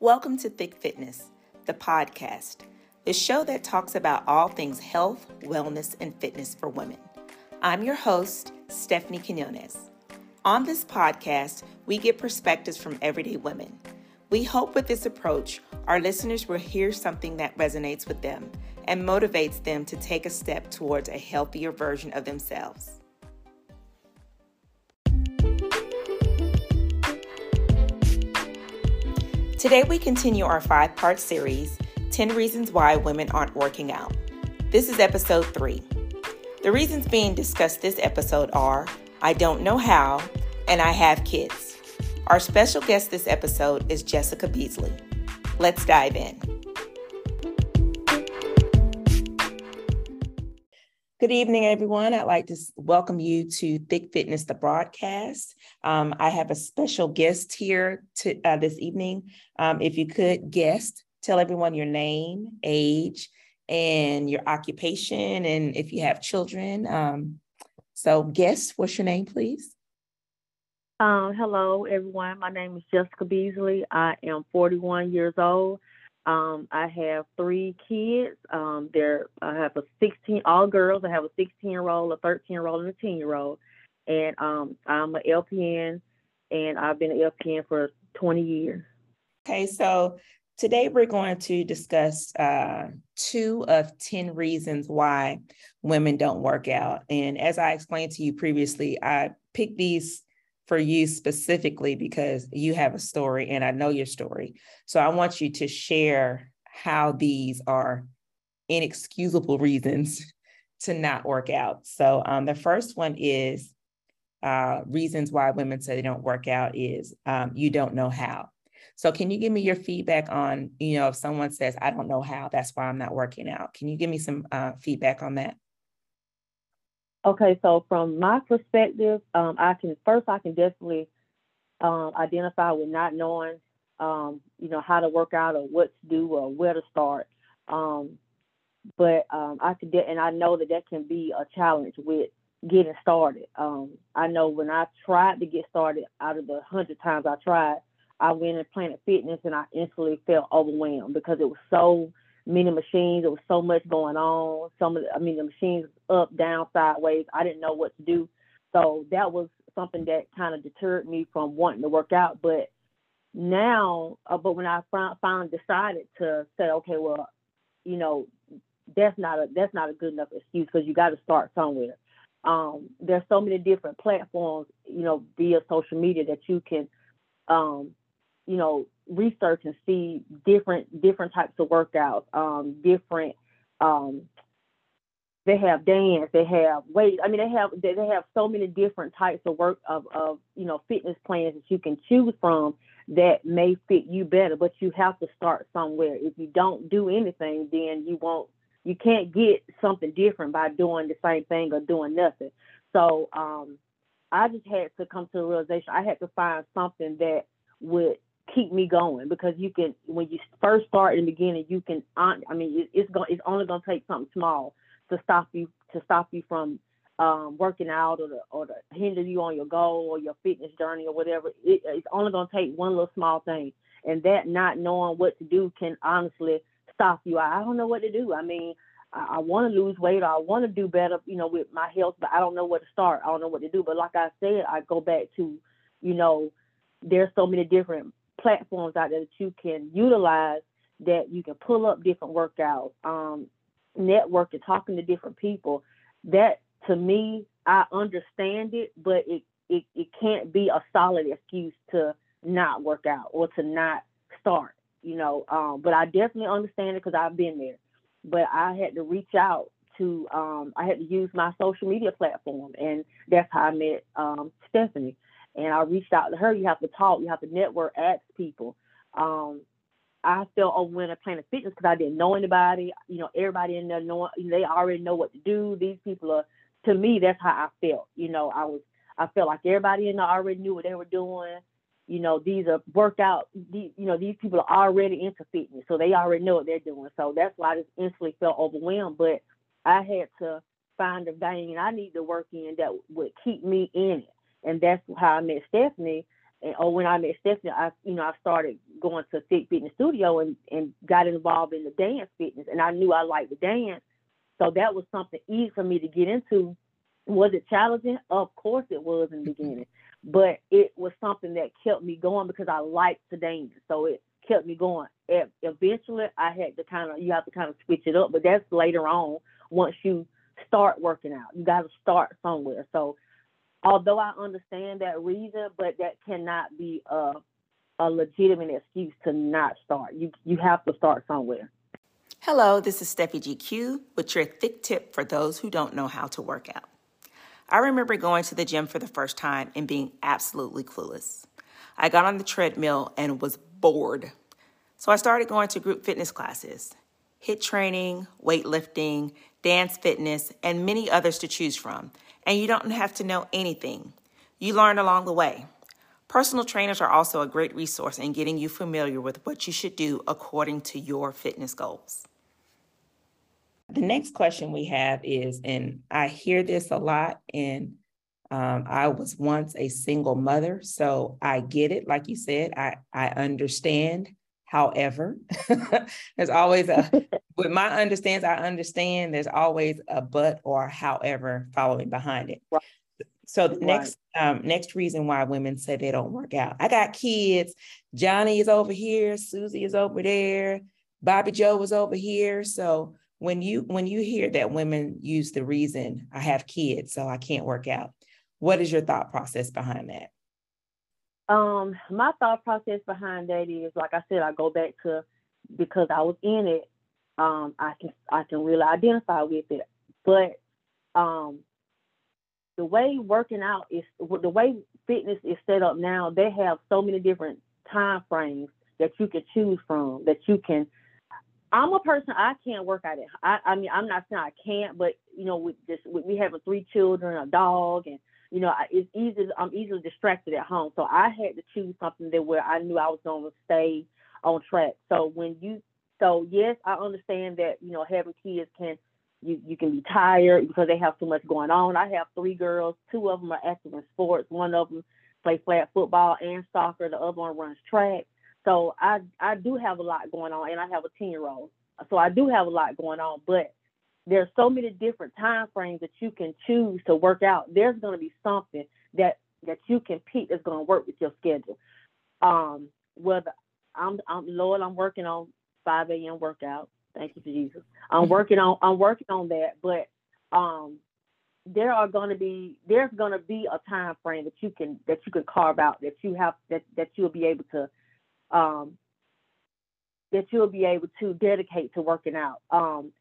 Welcome to Thick Fitness, the podcast, the show that talks about all things health, wellness, and fitness for women. I'm your host, Stephanie Quinones. On this podcast, we get perspectives from everyday women. We hope with this approach, our listeners will hear something that resonates with them and motivates them to take a step towards a healthier version of themselves. Today, we continue our five part series 10 Reasons Why Women Aren't Working Out. This is episode three. The reasons being discussed this episode are I don't know how, and I have kids. Our special guest this episode is Jessica Beasley. Let's dive in. Good evening, everyone. I'd like to welcome you to Thick Fitness, the broadcast. Um, I have a special guest here to, uh, this evening. Um, if you could guest, tell everyone your name, age, and your occupation, and if you have children. Um, so, guest, what's your name, please? Um, hello, everyone. My name is Jessica Beasley. I am 41 years old. Um, I have three kids. Um, there, I have a 16, all girls. I have a 16 year old, a 13 year old, and a 10 year old. And um, I'm an LPN, and I've been an LPN for 20 years. Okay, so today we're going to discuss uh, two of 10 reasons why women don't work out. And as I explained to you previously, I picked these for you specifically because you have a story and I know your story. So I want you to share how these are inexcusable reasons to not work out. So um, the first one is uh, reasons why women say they don't work out is um, you don't know how. So can you give me your feedback on, you know, if someone says, I don't know how, that's why I'm not working out. Can you give me some uh, feedback on that? Okay, so from my perspective, um, I can first I can definitely um, identify with not knowing, um, you know, how to work out or what to do or where to start. Um, but um, I could, de- and I know that that can be a challenge with getting started. Um, I know when I tried to get started, out of the hundred times I tried, I went in Planet Fitness and I instantly felt overwhelmed because it was so many machines. There was so much going on. Some of the, I mean, the machines up, down, sideways. I didn't know what to do. So that was something that kind of deterred me from wanting to work out. But now, uh, but when I finally decided to say, okay, well, you know, that's not a that's not a good enough excuse because you got to start somewhere. Um, there's so many different platforms, you know, via social media that you can, um, you know, research and see different different types of workouts, um, different. Um, they have dance, they have weight. I mean, they have they, they have so many different types of work of of you know fitness plans that you can choose from that may fit you better. But you have to start somewhere. If you don't do anything, then you won't. You can't get something different by doing the same thing or doing nothing. So um, I just had to come to the realization I had to find something that would keep me going because you can when you first start in the beginning you can i mean it's going it's only going to take something small to stop you to stop you from um, working out or to, or to hinder you on your goal or your fitness journey or whatever. It, it's only going to take one little small thing. And that not knowing what to do can honestly stop you. I don't know what to do. I mean i, I want to lose weight or i want to do better you know with my health but i don't know where to start. I don't know what to do. But like i said i go back to you know there's so many different platforms out there that you can utilize that you can pull up different workouts, um, networking, talking to different people. That to me, I understand it, but it, it, it can't be a solid excuse to not work out or to not start, you know. Um, but I definitely understand it because I've been there. But I had to reach out to, um, I had to use my social media platform, and that's how I met um, Stephanie and I reached out to her. You have to talk, you have to network, ask people. Um, I felt overwhelmed at Planet Fitness because I didn't know anybody. You know, everybody in there know they already know what to do. These people are, to me, that's how I felt. You know, I was, I felt like everybody in there already knew what they were doing. You know, these are workout. These, you know, these people are already into fitness, so they already know what they're doing. So that's why I just instantly felt overwhelmed. But I had to find a vein I need to work in that would keep me in it and that's how I met Stephanie. and or when I met Stephanie, I you know I started going to Fit Fitness Studio and and got involved in the dance fitness, and I knew I liked to dance, so that was something easy for me to get into. Was it challenging? Of course it was in the mm-hmm. beginning, but it was something that kept me going because I liked to dance, so it kept me going. Eventually, I had to kind of you have to kind of switch it up, but that's later on once you start working out. You got to start somewhere. So although I understand that reason, but that cannot be a a legitimate excuse to not start. You you have to start somewhere. Hello, this is Steffi GQ with your thick tip for those who don't know how to work out. I remember going to the gym for the first time and being absolutely clueless. I got on the treadmill and was bored. So I started going to group fitness classes, HIIT training, weightlifting, dance fitness, and many others to choose from and you don't have to know anything. You learn along the way. Personal trainers are also a great resource in getting you familiar with what you should do according to your fitness goals. The next question we have is, and I hear this a lot, and um, I was once a single mother, so I get it. Like you said, I, I understand. However, there's always a, with my understands, I understand there's always a but or however following behind it. Right. So the next um, next reason why women say they don't work out. I got kids. Johnny is over here. Susie is over there. Bobby Joe was over here. So when you when you hear that women use the reason I have kids, so I can't work out, what is your thought process behind that? Um, my thought process behind that is, like I said, I go back to because I was in it. Um, I can I can really identify with it, but um, the way working out is the way fitness is set up now. They have so many different time frames that you can choose from. That you can. I'm a person I can't work out it. I, I mean I'm not saying I can't, but you know with this with me having three children, a dog, and you know, it's easy. I'm easily distracted at home, so I had to choose something that where I knew I was going to stay on track. So when you, so yes, I understand that you know having kids can you you can be tired because they have so much going on. I have three girls. Two of them are active in sports. One of them play flag football and soccer. The other one runs track. So I I do have a lot going on, and I have a ten year old. So I do have a lot going on, but there's so many different time frames that you can choose to work out. There's going to be something that that you can pick that's going to work with your schedule. Um, whether I'm, I'm Lord, I'm working on 5 a.m. workout. Thank you for Jesus. I'm working on I'm working on that, but um, there are going to be there's going to be a time frame that you can that you can carve out that you have that that you'll be able to um, that you'll be able to dedicate to working out. Um,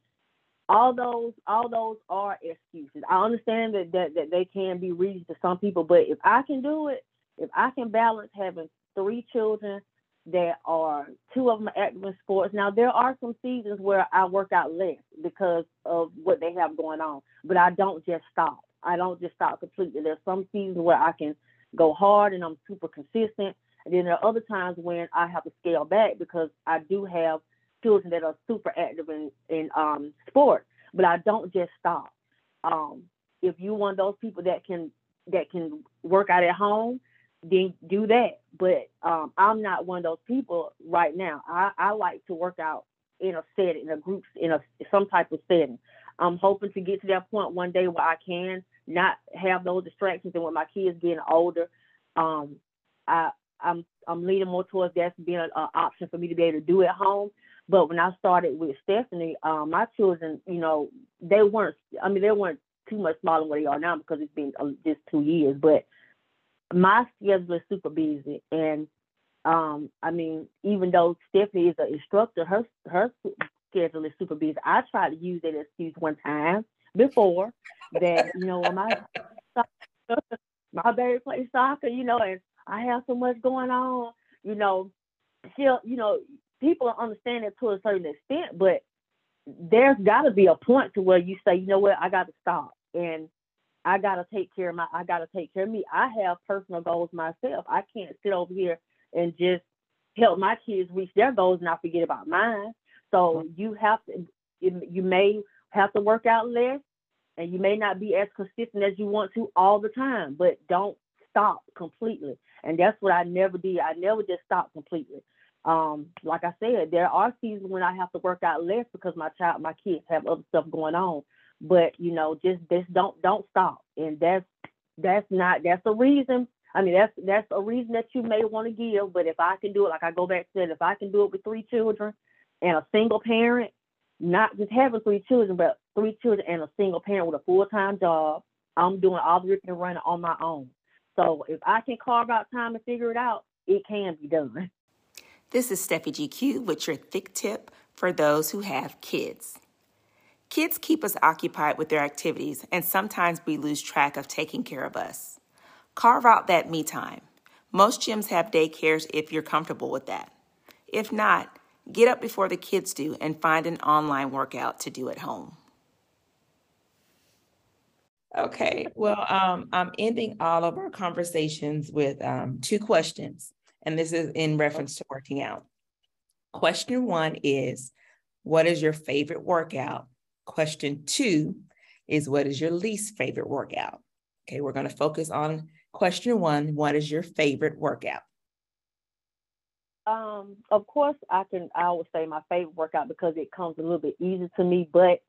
all those all those are excuses. I understand that, that that they can be reasons to some people, but if I can do it, if I can balance having three children that are two of them active in sports. Now there are some seasons where I work out less because of what they have going on, but I don't just stop. I don't just stop completely. There's some seasons where I can go hard and I'm super consistent, and then there are other times when I have to scale back because I do have children that are super active in in um, sports, but I don't just stop. Um, if you one of those people that can that can work out at home, then do that. But um, I'm not one of those people right now. I, I like to work out in a setting, in a group, in a some type of setting. I'm hoping to get to that point one day where I can not have those distractions, and when my kids getting older, um, I I'm I'm leaning more towards that being an option for me to be able to do at home. But when I started with Stephanie, um, my children, you know, they weren't. I mean, they weren't too much smaller than what they are now because it's been uh, just two years. But my schedule is super busy, and um, I mean, even though Stephanie is an instructor, her her schedule is super busy. I tried to use that excuse one time before that, you know, my my baby plays soccer, you know, and I have so much going on, you know. She'll, you know, people understand it to a certain extent, but there's got to be a point to where you say, you know what, I got to stop and I got to take care of my, I got to take care of me. I have personal goals myself. I can't sit over here and just help my kids reach their goals and I forget about mine. So you have to, you may have to work out less and you may not be as consistent as you want to all the time, but don't stop completely. And that's what I never did. I never just stopped completely. Um, like I said, there are seasons when I have to work out less because my child, my kids have other stuff going on. But you know, just don't don't stop. And that's that's not that's a reason. I mean, that's that's a reason that you may want to give. But if I can do it, like I go back to it, if I can do it with three children and a single parent, not just having three children, but three children and a single parent with a full time job, I'm doing all the ripping and running on my own. So if I can carve out time and figure it out, it can be done. This is Steffi GQ with your thick tip for those who have kids. Kids keep us occupied with their activities, and sometimes we lose track of taking care of us. Carve out that me time. Most gyms have daycares if you're comfortable with that. If not, get up before the kids do and find an online workout to do at home. Okay, well, um, I'm ending all of our conversations with um, two questions, and this is in reference to working out. Question one is What is your favorite workout? Question two is what is your least favorite workout? Okay, we're going to focus on question one. What is your favorite workout? Um, of course, I can. I would say my favorite workout because it comes a little bit easier to me, but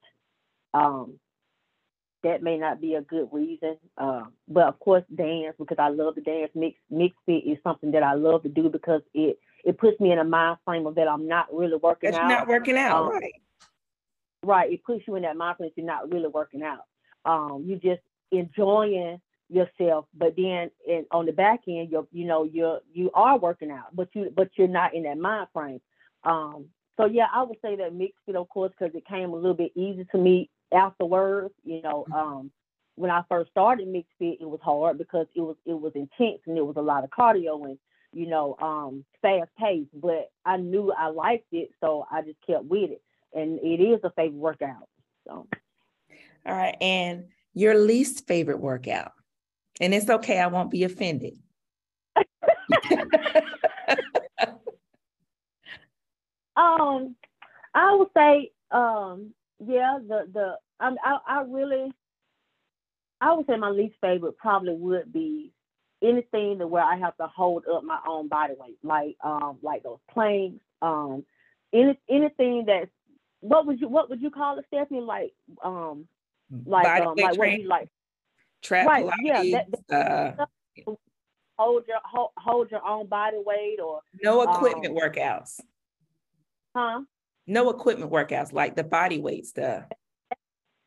um, that may not be a good reason. Um, but of course, dance because I love to dance. Mix mix fit is something that I love to do because it it puts me in a mind frame of that I'm not really working That's out. Not working out, um, right? right, it puts you in that mind mindfulness. You're not really working out. Um, you just enjoying yourself, but then in, on the back end, you're you know you're you are working out, but you but you're not in that mind frame. Um, so yeah, I would say that mixed it, of course, because it came a little bit easy to me afterwards. You know, mm-hmm. um, when I first started MixxedFit, it was hard because it was it was intense and it was a lot of cardio and you know um, fast paced. But I knew I liked it, so I just kept with it and it is a favorite workout. So, all right, and your least favorite workout, and it's okay, I won't be offended. um, I would say, um, yeah, the the I, I I really, I would say my least favorite probably would be anything that where I have to hold up my own body weight, like um like those planks, um any anything that's what would you what would you call it, Stephanie? Like um like Body um like what you like trap right, Pilates, yeah, that, that, uh, hold your hold, hold your own body weight or no equipment um, workouts. Huh? No equipment workouts like the body weight stuff.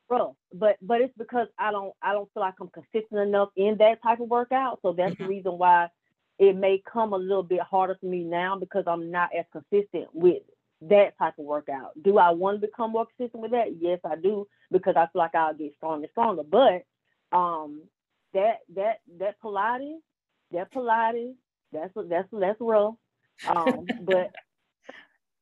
Bro, but but it's because I don't I don't feel like I'm consistent enough in that type of workout. So that's mm-hmm. the reason why it may come a little bit harder for me now because I'm not as consistent with that type of workout. Do I want to become more consistent with that? Yes, I do because I feel like I'll get stronger and stronger. But um, that that that Pilates, that Pilates, that's that's that's rough. Um, but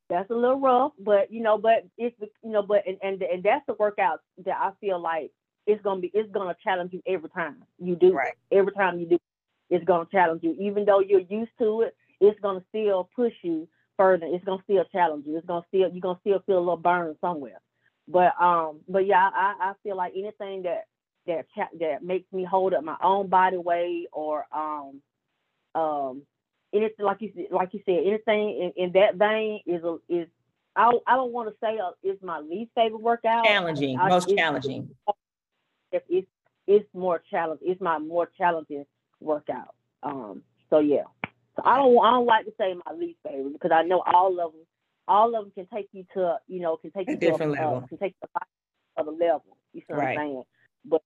that's a little rough. But you know, but it's you know, but and and, and that's the workout that I feel like it's gonna be it's gonna challenge you every time you do right. Every time you do, it's gonna challenge you. Even though you're used to it, it's gonna still push you further, it's gonna still challenge you. It's gonna still you're gonna still feel a little burn somewhere. But um, but yeah, I, I feel like anything that that that makes me hold up my own body weight or um um anything like you like you said anything in, in that vein is a, is I I don't want to say a, is my least favorite workout. Challenging, I, most it's, challenging. It's, it's it's more challenge. It's my more challenging workout. Um. So yeah. So I don't I don't like to say my least favorite because I know all of them all of them can take you to you know can take a you different to a, level. Uh, can take you to other level. You see right. what I'm saying? But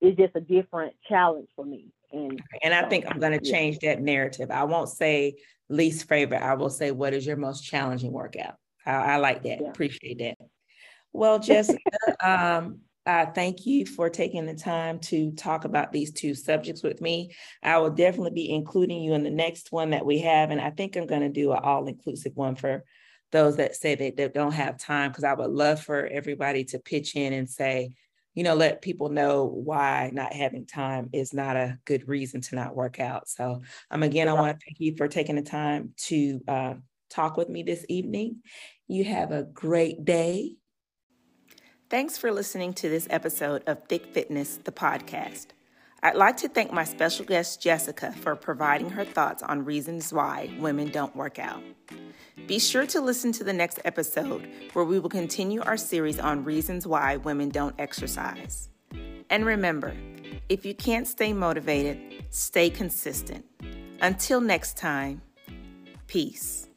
it's just a different challenge for me. And and I think I'm going to change that narrative. I won't say least favorite. I will say what is your most challenging workout. I, I like that. Yeah. Appreciate that. Well, Jessica, um, uh, thank you for taking the time to talk about these two subjects with me. I will definitely be including you in the next one that we have. And I think I'm going to do an all inclusive one for those that say that they don't have time, because I would love for everybody to pitch in and say, you know, let people know why not having time is not a good reason to not work out. So, um, again, I want to thank you for taking the time to uh, talk with me this evening. You have a great day. Thanks for listening to this episode of Thick Fitness, the podcast. I'd like to thank my special guest, Jessica, for providing her thoughts on reasons why women don't work out. Be sure to listen to the next episode where we will continue our series on reasons why women don't exercise. And remember, if you can't stay motivated, stay consistent. Until next time, peace.